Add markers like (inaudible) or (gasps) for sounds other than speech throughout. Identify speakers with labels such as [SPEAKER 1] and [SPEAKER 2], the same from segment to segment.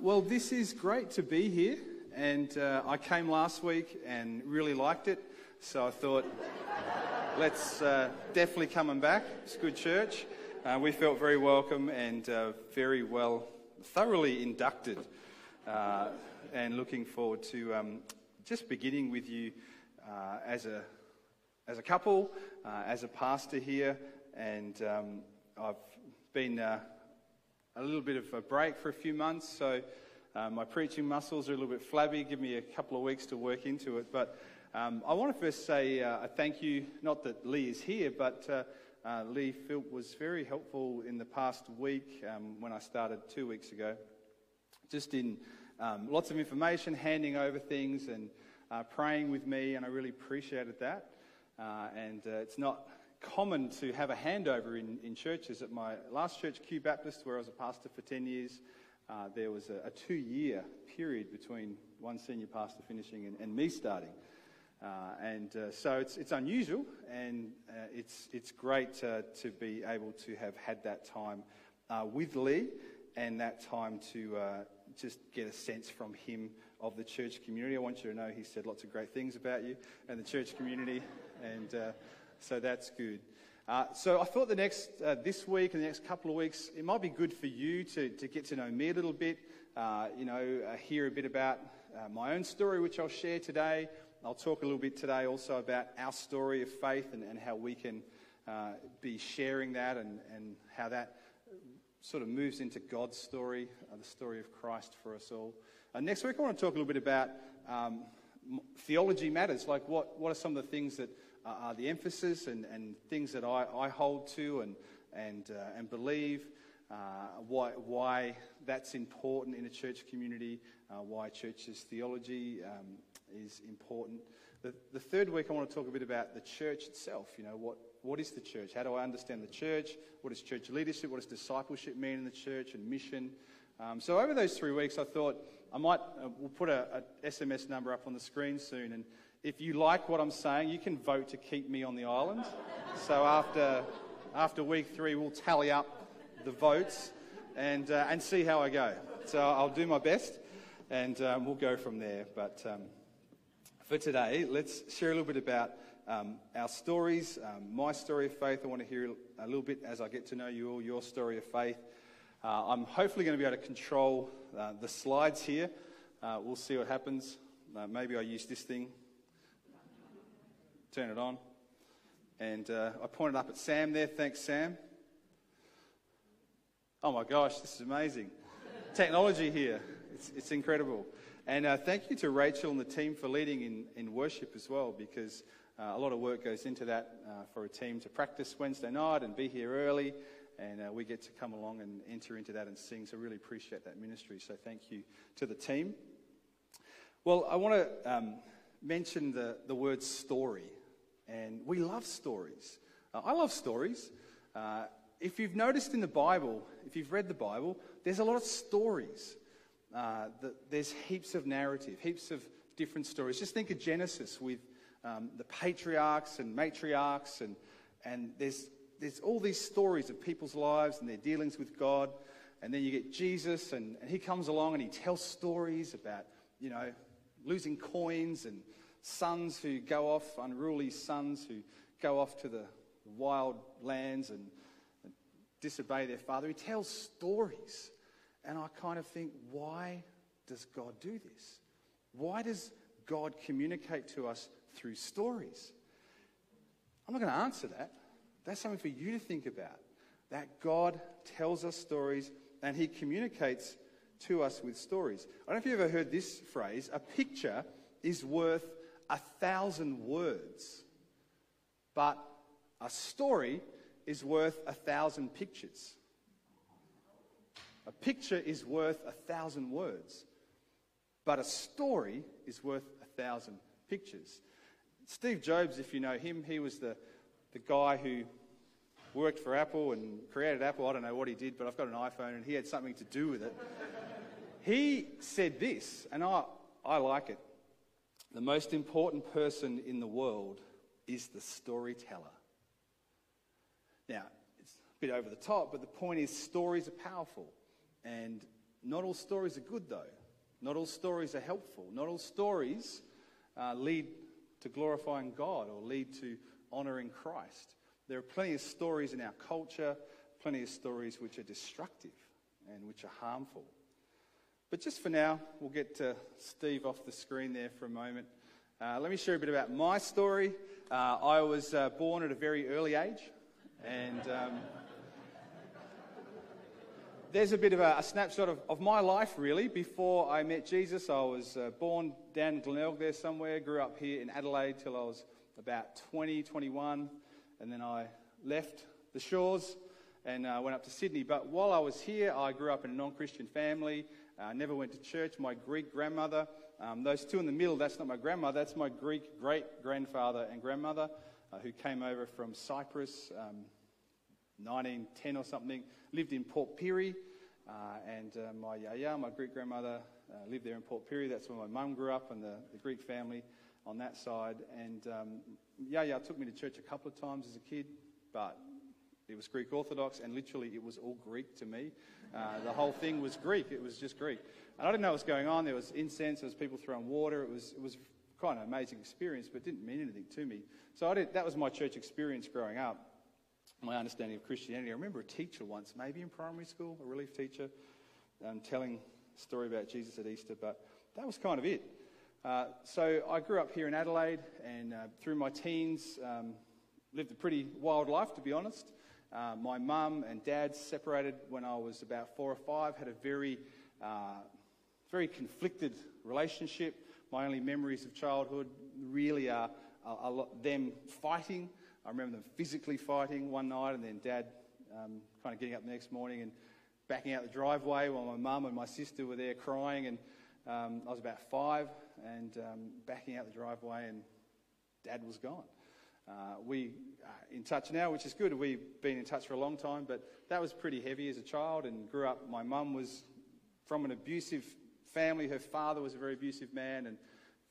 [SPEAKER 1] Well, this is great to be here, and uh, I came last week and really liked it, so I thought, (laughs) let's uh, definitely coming back. It's good church. Uh, we felt very welcome and uh, very well, thoroughly inducted, uh, and looking forward to um, just beginning with you uh, as a as a couple, as a pastor here, and um, I've been. A little bit of a break for a few months, so uh, my preaching muscles are a little bit flabby. Give me a couple of weeks to work into it. But um, I want to first say uh, a thank you, not that Lee is here, but uh, uh, Lee Philp was very helpful in the past week um, when I started two weeks ago, just in um, lots of information, handing over things and uh, praying with me, and I really appreciated that. Uh, and it's not common to have a handover in, in churches. At my last church, Kew Baptist, where I was a pastor for 10 years, uh, there was a, a two year period between one senior pastor finishing and, and me starting. Uh, and uh, so it's, it's unusual, and uh, it's, it's great to be able to have had that time uh, with Lee and that time to uh, just get a sense from him of the church community. I want you to know he said lots of great things about you and the church community, and so that's good. Uh, so I thought the next, uh, this week and the next couple of weeks, it might be good for you to, to get to know me a little bit, uh, you know, uh, hear a bit about uh, my own story, which I'll share today. I'll talk a little bit today also about our story of faith and, and how we can uh, be sharing that and, and how that sort of moves into God's story, the story of Christ for us all. Next week, I want to talk a little bit about um, theology matters, like what, what are some of the things that are the emphasis and, and things that I, I hold to and, and, uh, and believe, uh, why, why that's important in a church community, uh, why church's theology um, is important. The, the third week, I want to talk a bit about the church itself. You know, what, what is the church? How do I understand the church? What is church leadership? What does discipleship mean in the church and mission? Um, so over those three weeks, I thought I might uh, we'll put a, a SMS number up on the screen soon, and if you like what I'm saying, you can vote to keep me on the island. so after after week three, we'll tally up the votes and uh, and see how I go. So I'll do my best, and um, we'll go from there. But um, for today, let's share a little bit about um, our stories, um, my story of faith. I want to hear a little bit as I get to know you all, your story of faith. Uh, I'm hopefully going to be able to control uh, the slides here. Uh, we'll see what happens. Uh, maybe I use this thing, turn it on. And uh, I pointed up at Sam there. Thanks, Sam. Oh my gosh, this is amazing. (laughs) Technology here, it's, it's incredible. And uh, thank you to Rachel and the team for leading in, in worship as well, because uh, a lot of work goes into that uh, for a team to practice Wednesday night and be here early. And uh, we get to come along and enter into that and sing. So, really appreciate that ministry. So, thank you to the team. Well, I want to um, mention the, the word story. And we love stories. Uh, I love stories. Uh, if you've noticed in the Bible, if you've read the Bible, there's a lot of stories. Uh, the, there's heaps of narrative, heaps of different stories. Just think of Genesis with um, the patriarchs and matriarchs, and, and there's, there's all these stories of people's lives and their dealings with God. And then you get Jesus, and, and he comes along and he tells stories about, you know, losing coins and sons who go off, unruly sons who go off to the wild lands and, and disobey their father. He tells stories. And I kind of think, why does God do this? Why does God communicate to us through stories? I'm not going to answer that. That's something for you to think about. That God tells us stories and He communicates to us with stories. I don't know if you've ever heard this phrase a picture is worth a thousand words, but a story is worth a thousand pictures. A picture is worth a thousand words, but a story is worth a thousand pictures. Steve Jobs, if you know him, he was the, the guy who worked for Apple and created Apple. I don't know what he did, but I've got an iPhone and he had something to do with it. he said this, and I, I like it. The most important person in the world is the storyteller. Now, it's a bit over the top, but the point is stories are powerful. And Not all stories are good, though. Not all stories are helpful. Not all stories uh, lead to glorifying God or lead to honouring Christ. There are plenty of stories in our culture, plenty of stories which are destructive and which are harmful. But just for now, we'll get uh, Steve off the screen there for a moment. Uh, let me share a bit about my story. Uh, I was uh, born at a very early age, and um, there's a bit of a, a snapshot of, of, my life, really. Before I met Jesus, I was uh, born down in Glenelg there somewhere, grew up here in Adelaide till I was about 20, 21, and then I left the shores and uh, went up to Sydney. But while I was here, I grew up in a non Christian family. I uh, never went to church. My Greek grandmother, um, those two in the middle, that's not my grandmother, that's my Greek great grandfather and grandmother uh, who came over from Cyprus. Um, 1910 or something, lived in Port Pirie. Uh, and uh, my yaya, my Greek grandmother, uh, lived there in Port Pirie. That's where my mum grew up and the, the, Greek family on that side. And um, yaya took me to church a couple of times as a kid, but it was Greek Orthodox, and literally it was all Greek to me. Uh, the whole thing was Greek. It was just Greek. And I didn't know what was going on. There was incense, there was people throwing water. It was, it was quite an amazing experience, but it didn't mean anything to me. So did, that was my church experience growing up my understanding of Christianity. I remember a teacher once, maybe in primary school, a relief teacher, um, telling a story about Jesus at Easter, but that was kind of it. Uh, so I grew up here in Adelaide, and uh, through my teens, um, lived a pretty wild life, to be honest. Uh, my mum and dad separated when I was about four or five, had a very, uh, very conflicted relationship. My only memories of childhood really are, are, are them fighting. I remember them physically fighting one night, and then Dad um, kind of getting up the next morning and backing out the driveway while my mum and my sister were there crying. And um, I was about five, and um, backing out the driveway, and Dad was gone. Uh, we are in touch now, which is good. We've been in touch for a long time, but that was pretty heavy as a child and grew up. My mum was from an abusive family. Her father was a very abusive man and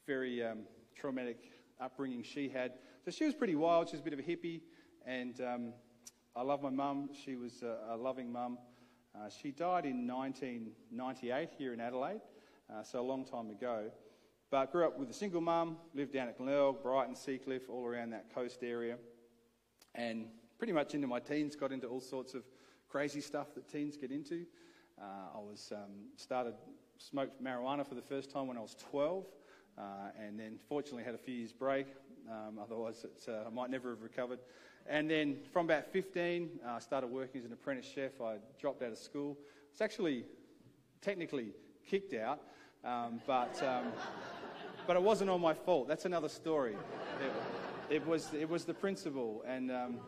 [SPEAKER 1] very um, traumatic upbringing she had. So she was pretty wild. She was a bit of a hippie. And um, I love my mum. She was a, a loving mum. Uh, she died in 1998 here in Adelaide, uh, so a long time ago. But grew up with a single mum, lived down at Glenelg, Brighton, Seacliff, all around that coast area. And pretty much into my teens, got into all sorts of crazy stuff that teens get into. Uh, I was um, started smoked marijuana for the first time when I was 12, uh, and then fortunately had a few years break. Um, otherwise, uh, I might never have recovered. And then from about 15, uh, I started working as an apprentice chef. I dropped out of school. I was actually technically kicked out, um, but, um, but it wasn't all my fault. That's another story. It, it was, it was the principal, and um,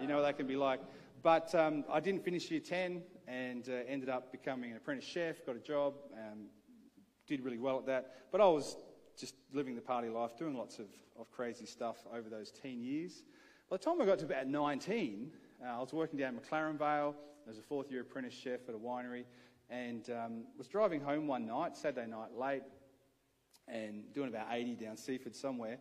[SPEAKER 1] you know what that can be like. But um, I didn't finish year 10 and uh, ended up becoming an apprentice chef, got a job, um, did really well at that. But I was just living the party life, doing lots of, of crazy stuff over those teen years. By the time I got to about 19, uh, I was working down McLaren Vale as a fourth year apprentice chef at a winery and um, was driving home one night, Saturday night, late, and doing about 80 down Seaford somewhere.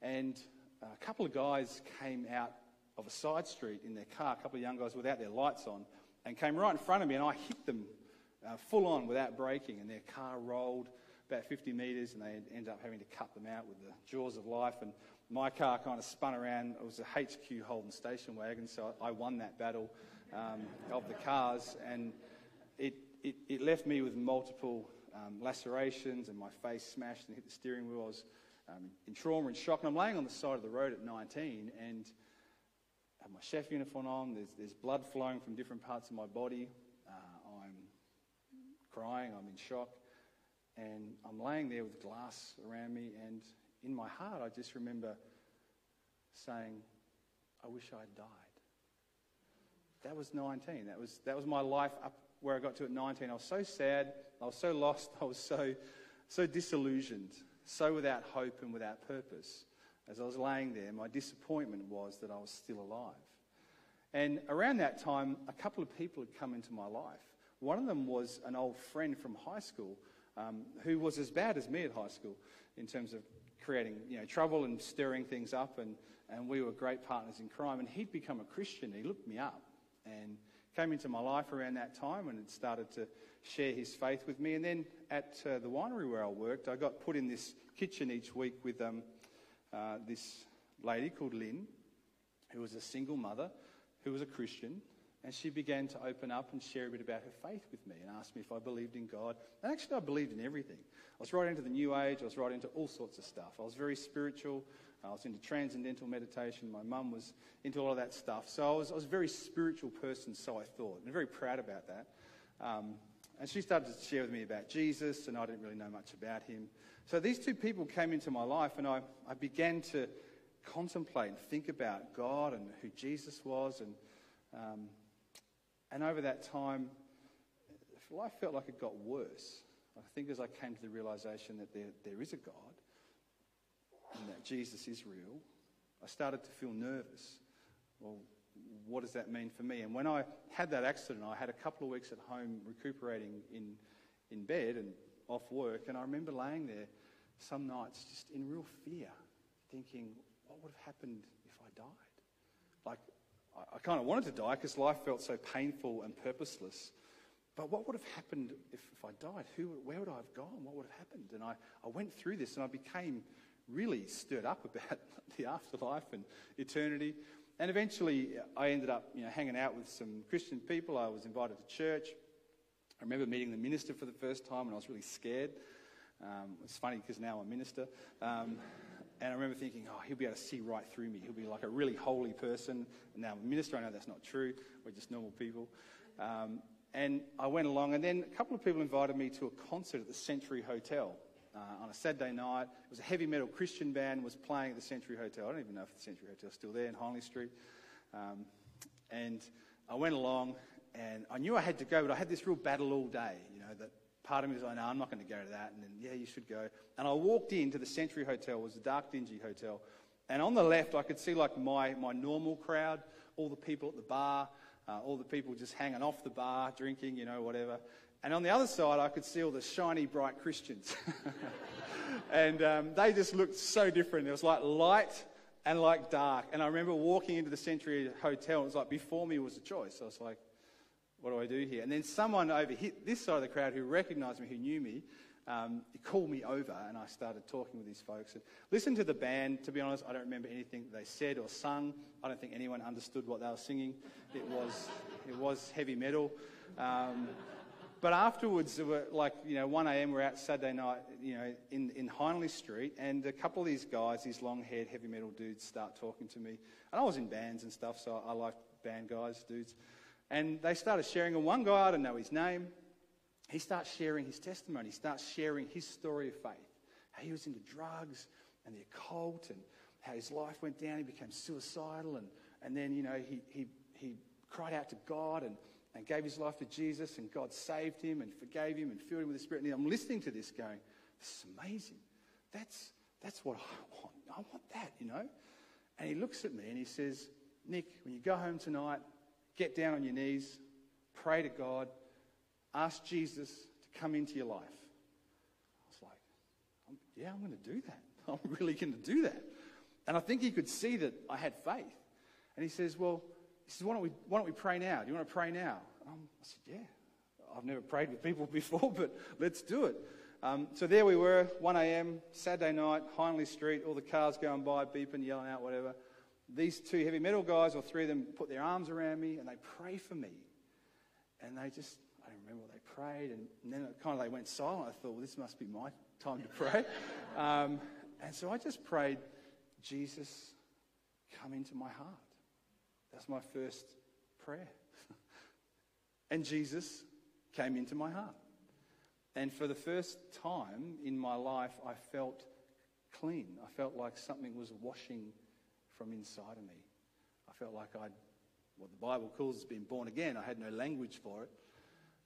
[SPEAKER 1] And a couple of guys came out of a side street in their car, a couple of young guys without their lights on, and came right in front of me, and I hit them uh, full on without braking, and their car rolled about 50 metres, and they ended up having to cut them out with the jaws of life. And my car kind of spun around. It was a HQ Holden station wagon, so I won that battle um, of the cars, and it, it, it, left me with multiple um, lacerations, and my face smashed and hit the steering wheel. I was um, in trauma and shock, and I'm laying on the side of the road at 19, and I have my chef uniform on. There's, there's blood flowing from different parts of my body. Uh, I'm crying. I'm in shock. And I'm laying there with glass around me, and in my heart, I just remember saying, I wish I'd died. That was 19. That was, that was my life up where I got to at 19. I was so sad. I was so lost. (laughs) I was so, so disillusioned, so without hope and without purpose. As I was laying there, my disappointment was that I was still alive. And around that time, a couple of people had come into my life. One of them was an old friend from high school um, who was as bad as me at high school in terms of creating you know, trouble and stirring things up, and, and we were great partners in crime. And he'd become a Christian. He looked me up, and came into my life around that time and had started to share his faith with me. And then at uh, the winery where I worked, I got put in this kitchen each week with um, uh, this lady called Lynn, who was a single mother, who was a Christian, and she began to open up and share a bit about her faith with me and asked me if I believed in God. And actually, I believed in everything. I was right into the New Age, I was right into all sorts of stuff. I was very spiritual, I was into transcendental meditation. My mum was into all of that stuff. So I was, I was a very spiritual person, so I thought, and very proud about that. Um, and she started to share with me about Jesus, and I didn't really know much about him. So these two people came into my life, and I, I began to contemplate and think about God and who Jesus was. And, um, and over that time, life felt like it got worse. I think as I came to the realization that there, there is a God and that Jesus is real, I started to feel nervous. Well, what does that mean for me? And when I had that accident, I had a couple of weeks at home recuperating in, in bed and off work. And I remember laying there some nights just in real fear, thinking, what would have happened if I died? Like, I, I kind of wanted to die because life felt so painful and purposeless. But what would have happened if, if I died? Who, where would I have gone? What would have happened? And I, I went through this and I became really stirred up (laughs) about the afterlife and eternity. And eventually, I ended up you know, hanging out with some Christian people. I was invited to church. I remember meeting the minister for the first time, and I was really scared. Um, it's funny because now I'm a minister. Um, and I remember thinking, oh, he'll be able to see right through me. He'll be like a really holy person. Now minister. I know that's not true. We're just normal people. Um, and I went along, and then a couple of people invited me to a concert at the Century Hotel uh, on a Saturday night. It was a heavy metal Christian band was playing at the Century Hotel. I don't even know if the Century Hotel is still there in Hindley Street. Um, and I went along, and I knew I had to go, but I had this real battle all day. You know that part of me was like, no, I'm not going to go to that. And then, yeah, you should go. And I walked into the Century Hotel. It was a dark, dingy hotel. And on the left, I could see like my, my normal crowd, all the people at the bar, uh, all the people just hanging off the bar, drinking, you know, whatever. And on the other side, I could see all the shiny, bright Christians. (laughs) and um, they just looked so different. It was like light and like dark. And I remember walking into the Century Hotel, it was like before me was a choice. I was like, what do I do here? And then someone over this side of the crowd who recognized me, who knew me, um, he called me over and I started talking with these folks. And listened to the band. To be honest, I don't remember anything they said or sung. I don't think anyone understood what they were singing. It was, it was heavy metal. Um, but afterwards, it were like, you know, 1 a.m., we're out Saturday night, you know, in, in Hindley Street, and a couple of these guys, these long haired heavy metal dudes, start talking to me. And I was in bands and stuff, so I like band guys, dudes. And they started sharing, and one guy, I don't know his name, he starts sharing his testimony. He starts sharing his story of faith. How he was into drugs and the occult, and how his life went down. He became suicidal, and, and then, you know, he, he, he cried out to God and and gave his life to Jesus, and God saved him and forgave him and filled him with the Spirit. And I'm listening to this going, this is amazing. That's, that's what I want. I want that, you know? And he looks at me and he says, Nick, when you go home tonight, get down on your knees, pray to God, ask Jesus to come into your life. I was like, yeah, I'm going to do that. (laughs) I'm really going to do that. And I think he could see that I had faith. And he says, well, says, why don't we, why don't we pray now? Do you want to pray now? Um, I said, yeah. I've never prayed with people (laughs) before, but let's do it. Um, so there we were, 1 a.m., Saturday night, Hindley Street, all the cars going by, beeping, yelling out, whatever. These two heavy metal guys, or three of them, put their arms around me and they pray for me. And they just, I don't remember what they prayed. And, and then kind of they went silent. I thought, well, this must be my time to pray. (laughs) um, and so I just prayed, Jesus, come into my heart. That's my first prayer. (laughs) and Jesus came into my heart. And for the first time in my life, I felt clean. I felt like something was washing from inside of me. I felt like I'd, what the Bible calls being born again. I had no language for it.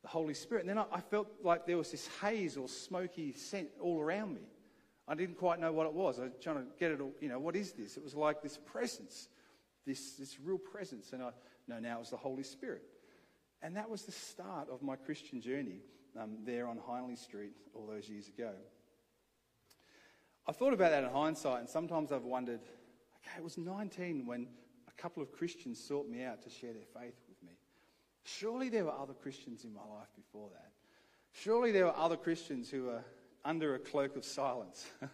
[SPEAKER 1] The Holy Spirit. And then I, I felt like there was this haze or smoky scent all around me. I didn't quite know what it was. I was trying to get it all, you know, what is this? It was like this presence this, this real presence. And I know now it was the Holy Spirit. And that was the start of my Christian journey um, there on Hindley Street all those years ago. I've thought about that in hindsight, and sometimes I've wondered okay, it was 19 when a couple of Christians sought me out to share their faith with me. Surely there were other Christians in my life before that. Surely there were other Christians who were under a cloak of silence (laughs)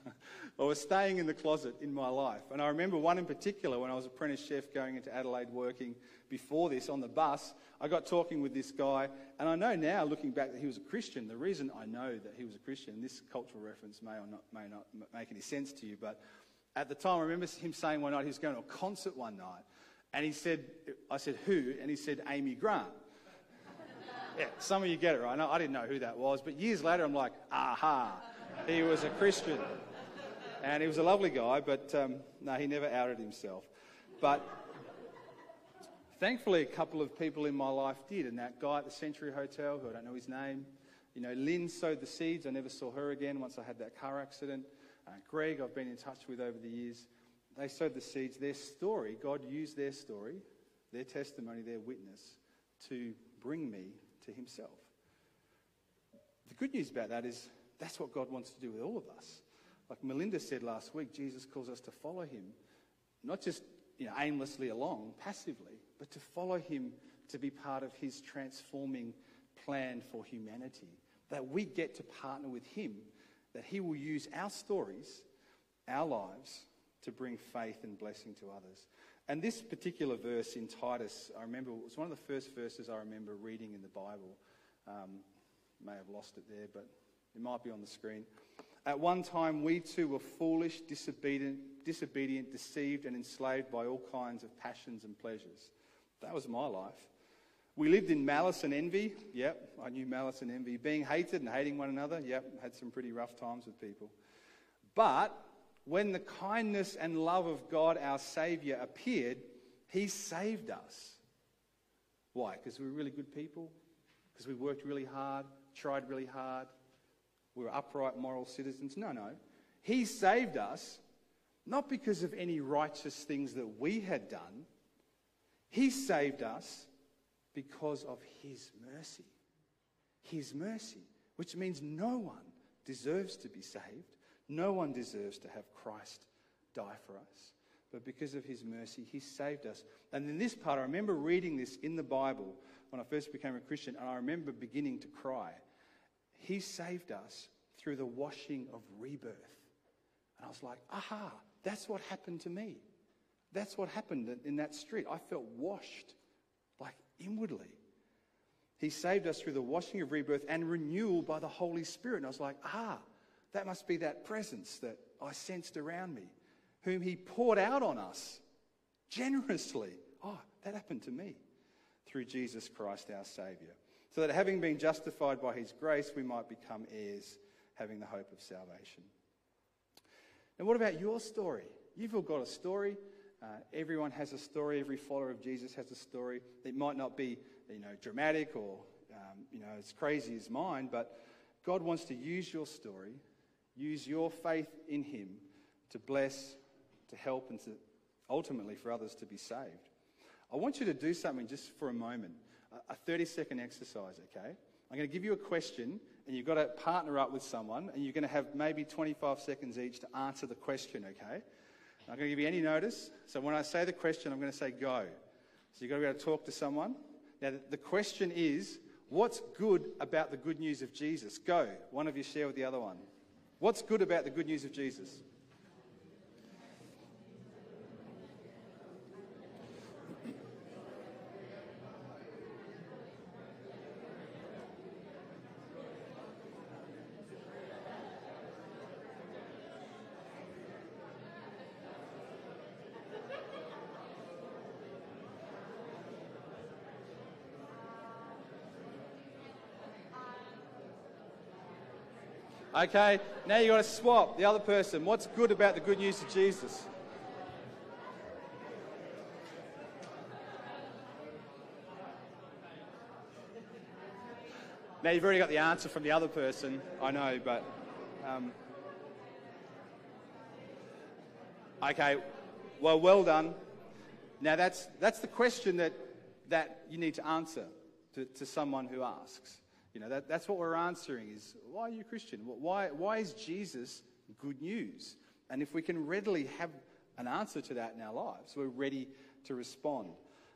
[SPEAKER 1] I was staying in the closet in my life. And I remember one in particular when I was apprentice chef going into Adelaide working before this on the bus. I got talking with this guy, and I know now, looking back, that he was a Christian. The reason I know that he was a Christian, this cultural reference may or not, may not make any sense to you, but at the time, I remember him saying one night he was going to a concert one night, and he said, I said, who? And he said, Amy Grant. Yeah, some of you get it right. I didn't know who that was, but years later, I'm like, aha, he was a Christian. And he was a lovely guy, but um, no, he never outed himself. But thankfully, a couple of people in my life did. And that guy at the Century Hotel, who I don't know his name, you know, Lynn sowed the seeds. I never saw her again once I had that car accident. Uh, Greg, I've been in touch with over the years. They sowed the seeds. Their story, God used their story, their testimony, their witness to bring me to Himself. The good news about that is that's what God wants to do with all of us. Like Melinda said last week, Jesus calls us to follow Him, not just you know, aimlessly along, passively, but to follow Him to be part of His transforming plan for humanity. That we get to partner with Him that He will use our stories, our lives, to bring faith and blessing to others. And this particular verse in Titus, I remember, it was one of the first verses I remember reading in the Bible. Um, may have lost it there, but it might be on the screen. At one time, we too were foolish, disobedient, disobedient, deceived, and enslaved by all kinds of passions and pleasures. That was my life. We lived in malice and envy. Yep, I knew malice and envy. Being hated and hating one another. Yep, had some pretty rough times with people. But when the kindness and love of God, our Saviour, appeared, He saved us. Why? Because we were really good people? Because we worked really hard, tried really hard, we were upright, moral citizens? No, no. He saved us not because of any righteous things that we had done. He saved us because of His mercy. His mercy, which means no one deserves to be saved. No one deserves to have Christ die for us. But because of His mercy, He saved us. And in this part, I remember reading this in the Bible when I first became a Christian, and I remember beginning to cry. He saved us through the washing of rebirth. And I was like, aha, that's what happened to me. That's what happened in that street. I felt washed like inwardly. He saved us through the washing of rebirth and renewal by the Holy Spirit. And I was like, ah, that must be that presence that I sensed around me, whom He poured out on us generously. Oh, that happened to me through Jesus Christ our Saviour. So that having been justified by His grace, we might become heirs, having the hope of salvation. And what about your story? You've all got a story. Uh, everyone has a story. Every follower of Jesus has a story. It might not be, you know, dramatic or, um, you know, as crazy as mine, but God wants to use your story, use your faith in Him to bless, to help, and to ultimately for others to be saved. I want you to do something just for a moment, a 30 second exercise, okay? I'm going to give you a question, and you've got to partner up with someone, and you're going to have maybe 25 seconds each to answer the question, okay? I'm not going to give you any notice. So when I say the question, I'm going to say go. So you've got to be able to talk to someone. Now, the question is, what's good about the good news of Jesus? Go. One of you share with the other one. What's good about the good news of Jesus? Okay, now you've got to swap the other person. What's good about the good news of Jesus? Now you've already got the answer from the other person, I know, but. Um, okay, well, well done. Now that's, that's the question that, that you need to answer to, to someone who asks. You know, that, that's what we're answering is why are you Christian? Why, why is Jesus good news? And if we can readily have an answer to that in our lives, we're ready to respond.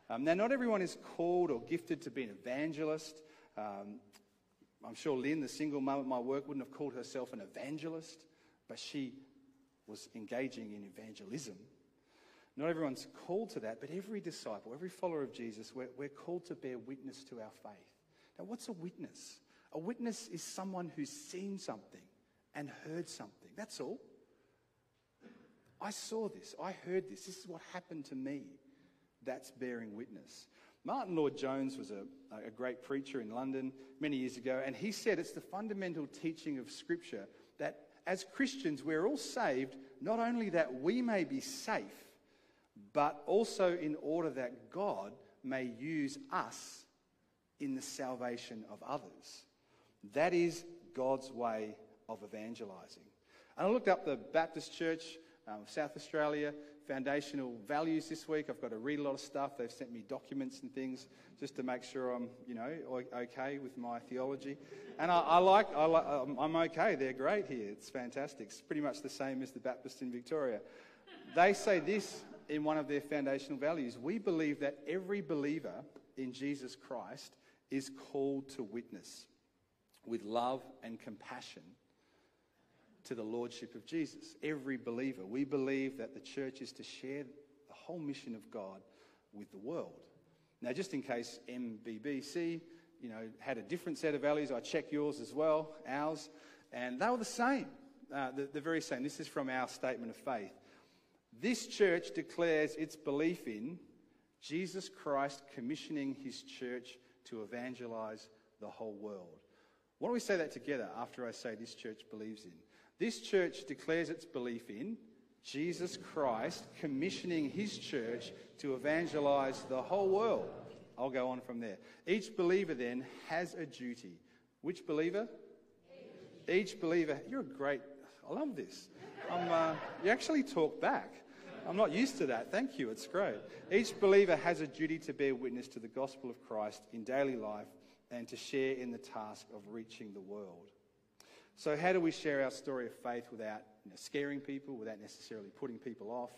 [SPEAKER 1] Um, now, not everyone is called or gifted to be an evangelist. Um, I'm sure Lynn, the single mum at my work, wouldn't have called herself an evangelist, but she was engaging in evangelism. Not everyone's called to that, but every disciple, every follower of Jesus, we're, we're called to bear witness to our faith. Now, what's a witness? A witness is someone who's seen something and heard something. That's all. I saw this. I heard this. This is what happened to me. That's bearing witness. Martyn Lloyd-Jones was a, a great preacher in London many years ago, and he said it's the fundamental teaching of Scripture that as Christians, we're all saved not only that we may be safe, but also in order that God may use us in the salvation of others. That is God's way of evangelizing. And I looked up the Baptist Church um, South Australia foundational values this week. I've got to read a lot of stuff. They've sent me documents and things just to make sure I'm, you know, okay with my theology. And I, I like, I like, I'm okay. They're great here. It's fantastic. It's pretty much the same as the Baptist in Victoria. They say this in one of their foundational values. We believe that every believer in Jesus Christ is called to witness with love and compassion to the Lordship of Jesus. Every believer. We believe that the church is to share the whole mission of God with the world. Now, just in case MBBC, you know, had a different set of values, I check yours as well, ours, and they were the same. Uh, the, the very same. This is from our statement of faith. This church declares its belief in Jesus Christ commissioning his church to evangelize the whole world. Why don't we say that together after I say this church believes in? This church declares its belief in Jesus Christ commissioning his church to evangelize the whole world. I'll go on from there. Each believer then has a duty. Which believer? Each believer. You're a great. I love this. Uh, you actually talk back. I'm not used to that. Thank you. It's great. Each believer has a duty to bear witness to the gospel of Christ in daily life and to share in the task of reaching the world. So, how do we share our story of faith without you know, scaring people, without necessarily putting people off?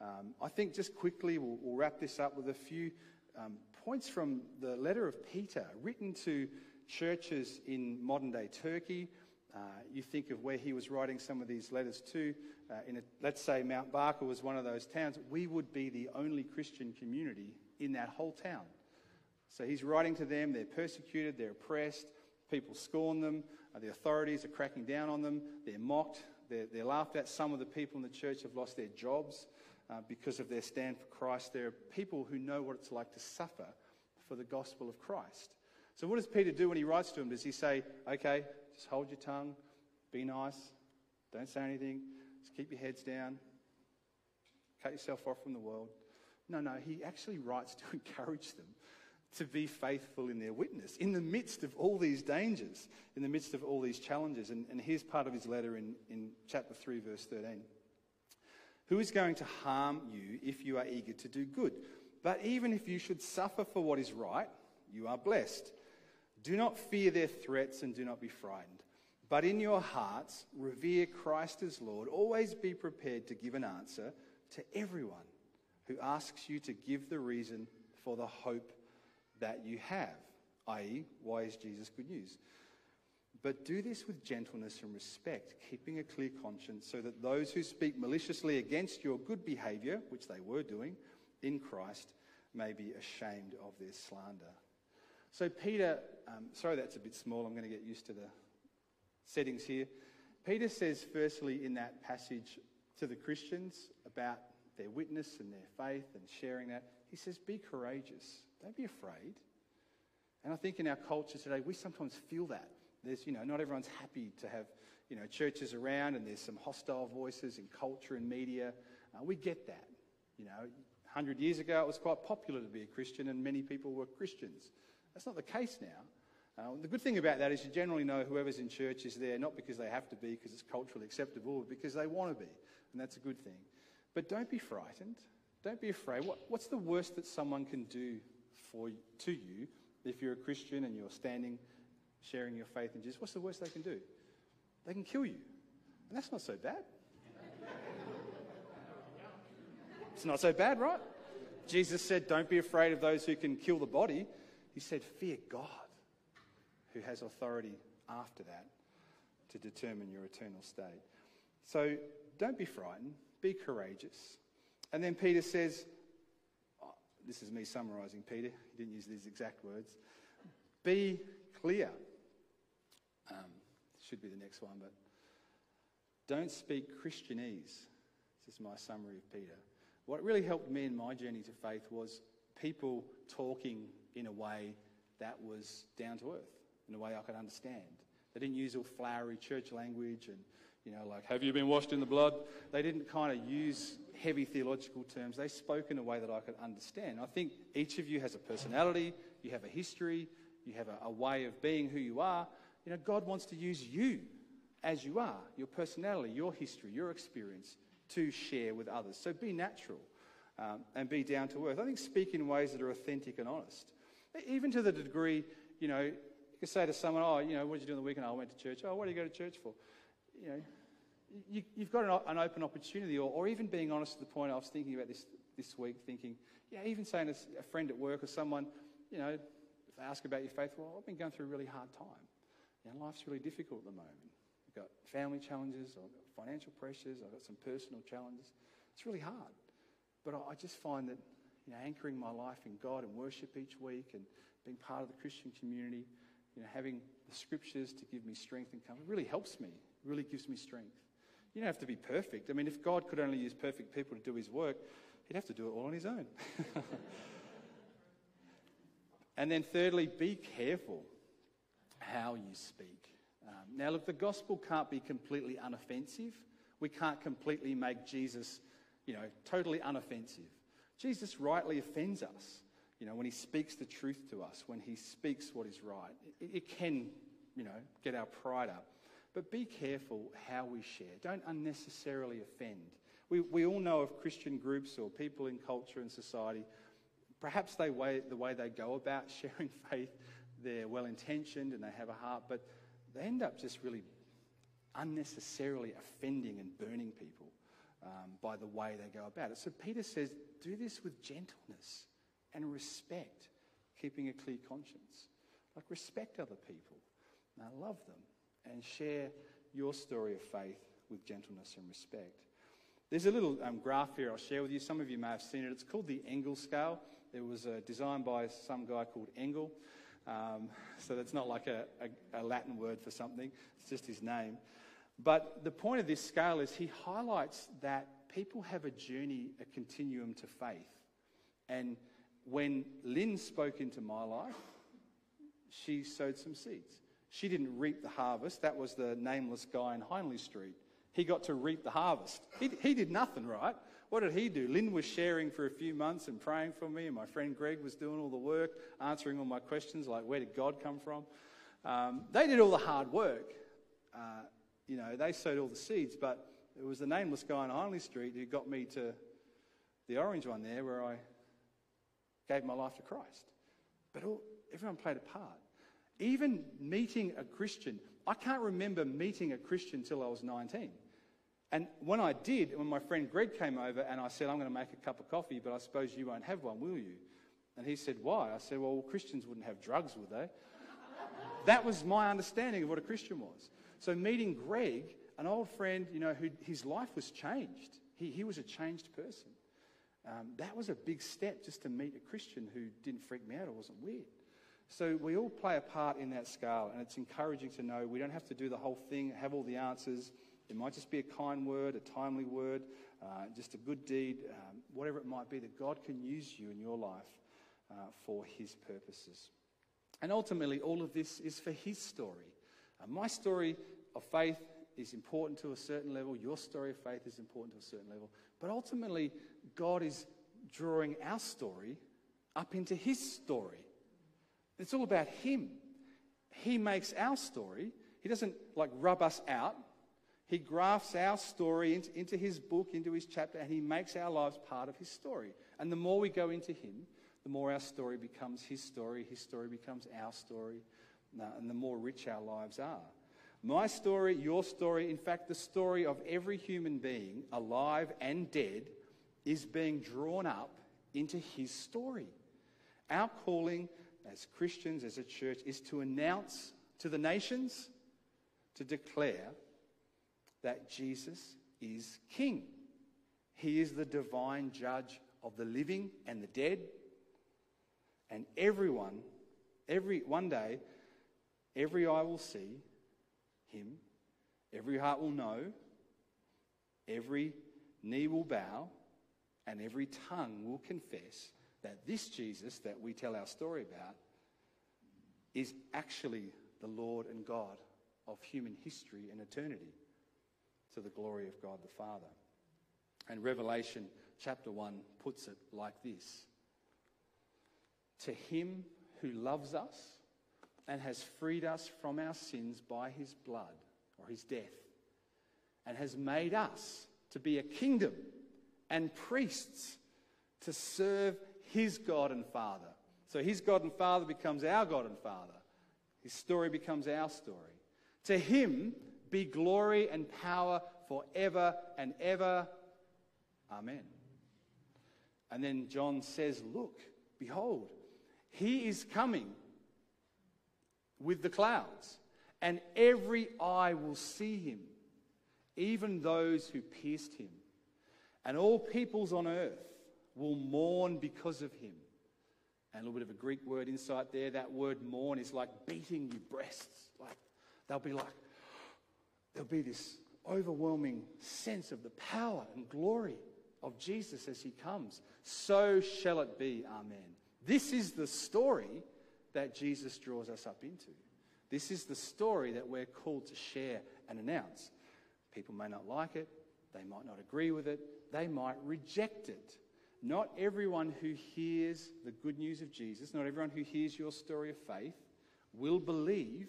[SPEAKER 1] Um, I think just quickly we'll, we'll, wrap this up with a few um, points from the letter of Peter, written to churches in modern day Turkey. Uh, you think of where he was writing some of these letters to. Uh, in a, let's say Mount Barker was one of those towns. We would be the only Christian community in that whole town. So he's writing to them. They're persecuted, they're oppressed, people scorn them. Uh, the authorities are cracking down on them. They're mocked. They're, they're laughed at. Some of the people in the church have lost their jobs uh, because of their stand for Christ. There are people who know what it's like to suffer for the gospel of Christ. So, what does Peter do when he writes to them? Does he say, okay, just hold your tongue, be nice, don't say anything, just keep your heads down, cut yourself off from the world? No, no, he actually writes to (laughs) encourage them to be faithful in their witness in the midst of all these dangers, in the midst of all these challenges. And, and here's part of his letter in, in chapter 3, verse 13. Who is going to harm you if you are eager to do good? But even if you should suffer for what is right, you are blessed. Do not fear their threats and do not be frightened. But in your hearts, revere Christ as Lord. Always be prepared to give an answer to everyone who asks you to give the reason for the hope that you have, i.e., why is Jesus good news? But do this with gentleness and respect, keeping a clear conscience, so that those who speak maliciously against your good behavior, which they were doing in Christ, may be ashamed of their slander. So, Peter, um, sorry that's a bit small, I'm going to get used to the settings here. Peter says, firstly, in that passage to the Christians about their witness and their faith and sharing that, he says, Be courageous. Don't be afraid. And I think in our culture today, we sometimes feel that. There's, you know, not everyone's happy to have, you know, churches around and there's some hostile voices in culture and media. Uh, we get that. You know, 100 years ago, it was quite popular to be a Christian and many people were Christians. That's not the case now. Uh, the good thing about that is you generally know whoever's in church is there not because they have to be, because it's culturally acceptable, but because they want to be. And that's a good thing. But don't be frightened. Don't be afraid. What, what's the worst that someone can do for, to you if you're a Christian and you're standing sharing your faith in Jesus, what's the worst they can do? They can kill you. And that's not so bad. it's not so bad, right? Jesus said, Don't be afraid of those who can kill the body. He said, Fear God, who has authority after that to determine your eternal state. So don't be frightened, be courageous. And then Peter says, oh, This is me summarizing Peter, he didn't use these exact words. Be clear. Um, should be the next one, but don't speak Christianese. This is my summary of Peter. What really helped me in my journey to faith was people talking in a way that was down to earth, in a way I could understand. They didn't use all flowery church language and, you know, like, have you been washed in the blood? They didn't kind of use heavy theological terms. They spoke in a way that I could understand. I think each of you has a personality, you have a history, you have a, a way of being who you are. You know, God wants to use you as you are, your personality, your history, your experience, to share with others. So be natural um, and be down to earth. I think speak in ways that are authentic and honest. Even to the degree, you know, you can say to someone, oh, you know, what did you do on the weekend? Oh, I went to church. Oh, what do you go to church for? You know, you, have got an, an, open opportunity, or, or, even being honest to the point I was thinking about this this week, thinking, yeah, even saying to a friend at work or someone, you know, if they ask about your faith, well, I've been going through a really hard time. You know, life's really difficult at the moment. I've got family challenges, I've got financial pressures, I've got some personal challenges. It's really hard. But I, I just find that you know, anchoring my life in God and worship each week and being part of the Christian community, you know, having the scriptures to give me strength and comfort really helps me, really gives me strength. You don't have to be perfect. I mean, if God could only use perfect people to do his work, he'd have to do it all on his own. (laughs) and then, thirdly, be careful how you speak. Um, now, look, the gospel can't be completely unoffensive. We can't completely make Jesus, you know, totally unoffensive. Jesus rightly offends us, you know, when he speaks the truth to us, when he speaks what is right. It, it can, you know, get our pride up. But be careful how we share. Don't unnecessarily offend. We, we all know of Christian groups or people in culture and society. Perhaps they way, the way they go about (laughs) sharing faith, they're well intentioned and they have a heart, but they end up just really unnecessarily offending and burning people um, by the way they go about it. So Peter says, do this with gentleness and respect, keeping a clear conscience. Like, respect other people, now love them, and share your story of faith with gentleness and respect. There's a little um, graph here I'll share with you. Some of you may have seen it. It's called the Engel scale. It was uh, designed by some guy called Engel. Um, so that's not like a, a, a Latin word for something, it's just his name. But the point of this scale is he highlights that people have a journey, a continuum to faith. And when Lynn spoke into my life, she sowed some seeds. She didn't reap the harvest. That was the nameless guy in Hindley Street. He got to reap the harvest. He, he did nothing, right? What did he do? Lynn was sharing for a few months and praying for me, and my friend Greg was doing all the work, answering all my questions like, where did God come from? Um, they did all the hard work. Uh, you know, they sowed all the seeds, but it was the nameless guy on Hindley Street who got me to the orange one there where I gave my life to Christ. But all, everyone played a part. Even meeting a Christian, I can't remember meeting a Christian until I was 19. And when I did, when my friend Greg came over and I said, I'm going to make a cup of coffee, but I suppose you won't have one, will you? And he said, Why? I said, Well, Christians wouldn't have drugs, would they? (laughs) that was my understanding of what a Christian was. So meeting Greg, an old friend, you know, who his life was changed. He, he was a changed person. Um, that was a big step just to meet a Christian who didn't freak me out or wasn't weird. So we all play a part in that scale, and it's encouraging to know we don't have to do the whole thing, have all the answers. It might just be a kind word, a timely word, uh, just a good deed, um, whatever it might be, that God can use you in your life uh, for His purposes. And ultimately, all of this is for His story. Uh, my story of faith is important to a certain level. Your story of faith is important to a certain level. But ultimately, God is drawing our story up into His story. It's all about Him. He makes our story. He doesn't like rub us out. He grafts our story into, into His book, into His chapter, and He makes our lives part of His story. And the more we go into Him, the more our story becomes His story. His story becomes our story. Uh, and the more rich our lives are. My story, your story, in fact, the story of every human being, alive and dead, is being drawn up into his story. Our calling as Christians, as a church, is to announce to the nations, to declare that Jesus is King. He is the divine judge of the living and the dead. And everyone, every one day, every eye will see him, every heart will know, every knee will bow, and every tongue will confess that this Jesus that we tell our story about is actually the Lord and God of human history and eternity to the glory of God the Father. And Revelation chapter 1 puts it like this. To him who loves us and has freed us from our sins by his blood or his death, and has made us to be a kingdom and priests to serve his God and Father. So his God and Father becomes our God and Father. His story becomes our story. To him be glory and power forever and ever. Amen. And then John says, Look, behold, he is coming with the clouds, and every eye will see him, even those who pierced him. And all peoples on earth will mourn because of him. And a little bit of a Greek word insight there. That word mourn is like beating your breasts. Like they'll be like, (gasps) there'll be this overwhelming sense of the power and glory of Jesus as he comes. So shall it be. Amen. This is the story that Jesus draws us up into. This is the story that we're called to share and announce. People may not like it, they might not agree with it, they might reject it. Not everyone who hears the good news of Jesus, not everyone who hears your story of faith, will believe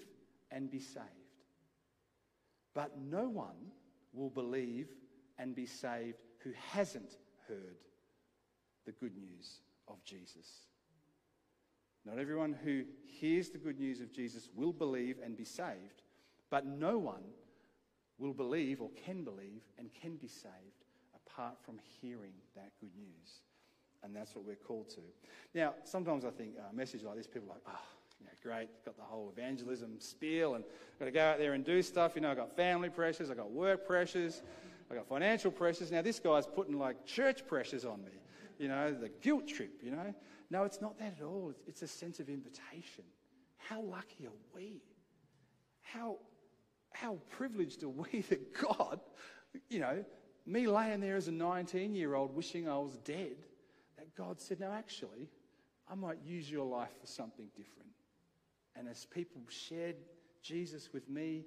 [SPEAKER 1] and be saved. But no one will believe and be saved who hasn't heard the good news of Jesus. Not everyone who hears the good news of Jesus will believe and be saved, but no one will believe or can believe and can be saved apart from hearing that good news. And that's what we're called to. Now, sometimes I think uh, a message like this, people are like, oh, you know, great, got the whole evangelism spiel, and I've got to go out there and do stuff. You know, I've got family pressures, I've got work pressures, I've got financial pressures. Now, this guy's putting like church pressures on me, you know, the guilt trip, you know. No, it's not that at all. It's, a sense of invitation. How lucky are we? How, how privileged are we (laughs) that God, you know, me laying there as a 19 year old wishing I was dead, that God said, No, actually, I might use your life for something different. And as people shared Jesus with me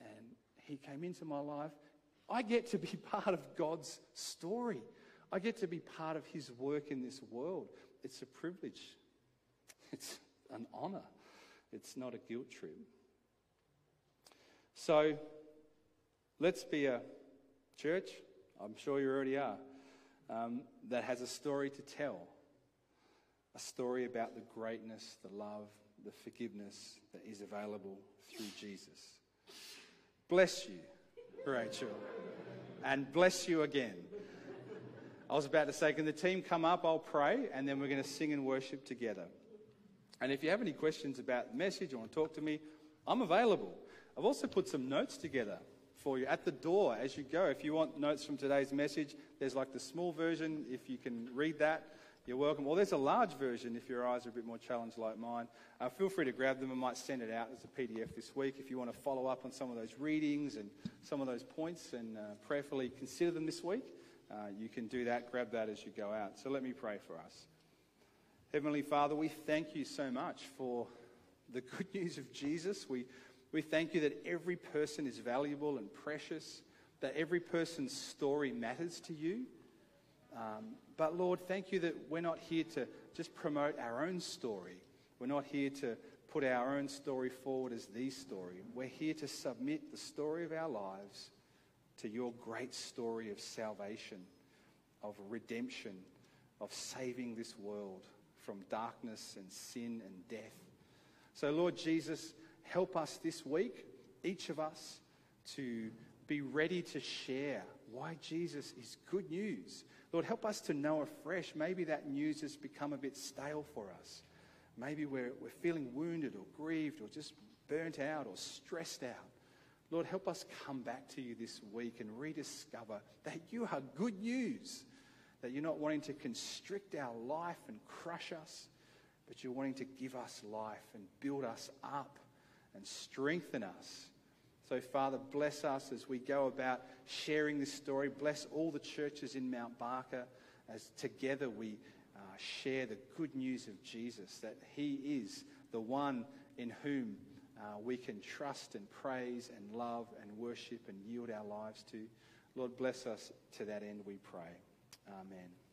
[SPEAKER 1] and he came into my life, I get to be (laughs) part of God's story. I get to be part of his work in this world. It's a privilege, it's an honor, it's not a guilt trip. So let's be a church I'm sure you already are, um, that has a story to tell. A story about the greatness, the love, the forgiveness that is available through Jesus. Bless you, Rachel. And bless you again. I was about to say, can the team come up? I'll pray, and then we're going to sing and worship together. And if you have any questions about the message or want to talk to me, I'm available. I've also put some notes together for you at the door as you go. If you want notes from today's message, there's like the small version. If you can read that, you're welcome. Or there's a large version if your eyes are a bit more challenged like mine. Uh, feel free to grab them. I might send it out as a PDF this week if you want to follow up on some of those readings and some of those points and uh, prayerfully consider them this week. Uh, you can do that. Grab that as you go out. So let me pray for us. Heavenly Father, we thank you so much for the good (laughs) news of Jesus. We we thank you that every person is valuable and precious, that every person's story matters to you. Um, but Lord, thank you that we're not here to just promote our own story. We're not here to put our own story forward as the story. We're here to submit the story of our lives to your great story of salvation, of redemption, of saving this world from darkness and sin and death. So, Lord Jesus, help us this week, each of us, to be ready to share why Jesus is good news. Lord, help us to know afresh. Maybe that news has become a bit stale for us. Maybe we're, we're feeling wounded or grieved or just burnt out or stressed out. Lord, help us come back to you this week and rediscover that you are good news, that you're not wanting to constrict our life and crush us, but you're wanting to give us life and build us up and strengthen us. So, Father, bless us as we go about sharing this story. Bless all the churches in Mount Barker as together we uh, share the good news of Jesus, that He is the one in whom uh, we can trust and praise and love and worship and yield our lives to. Lord, bless us to that end, we pray. Amen.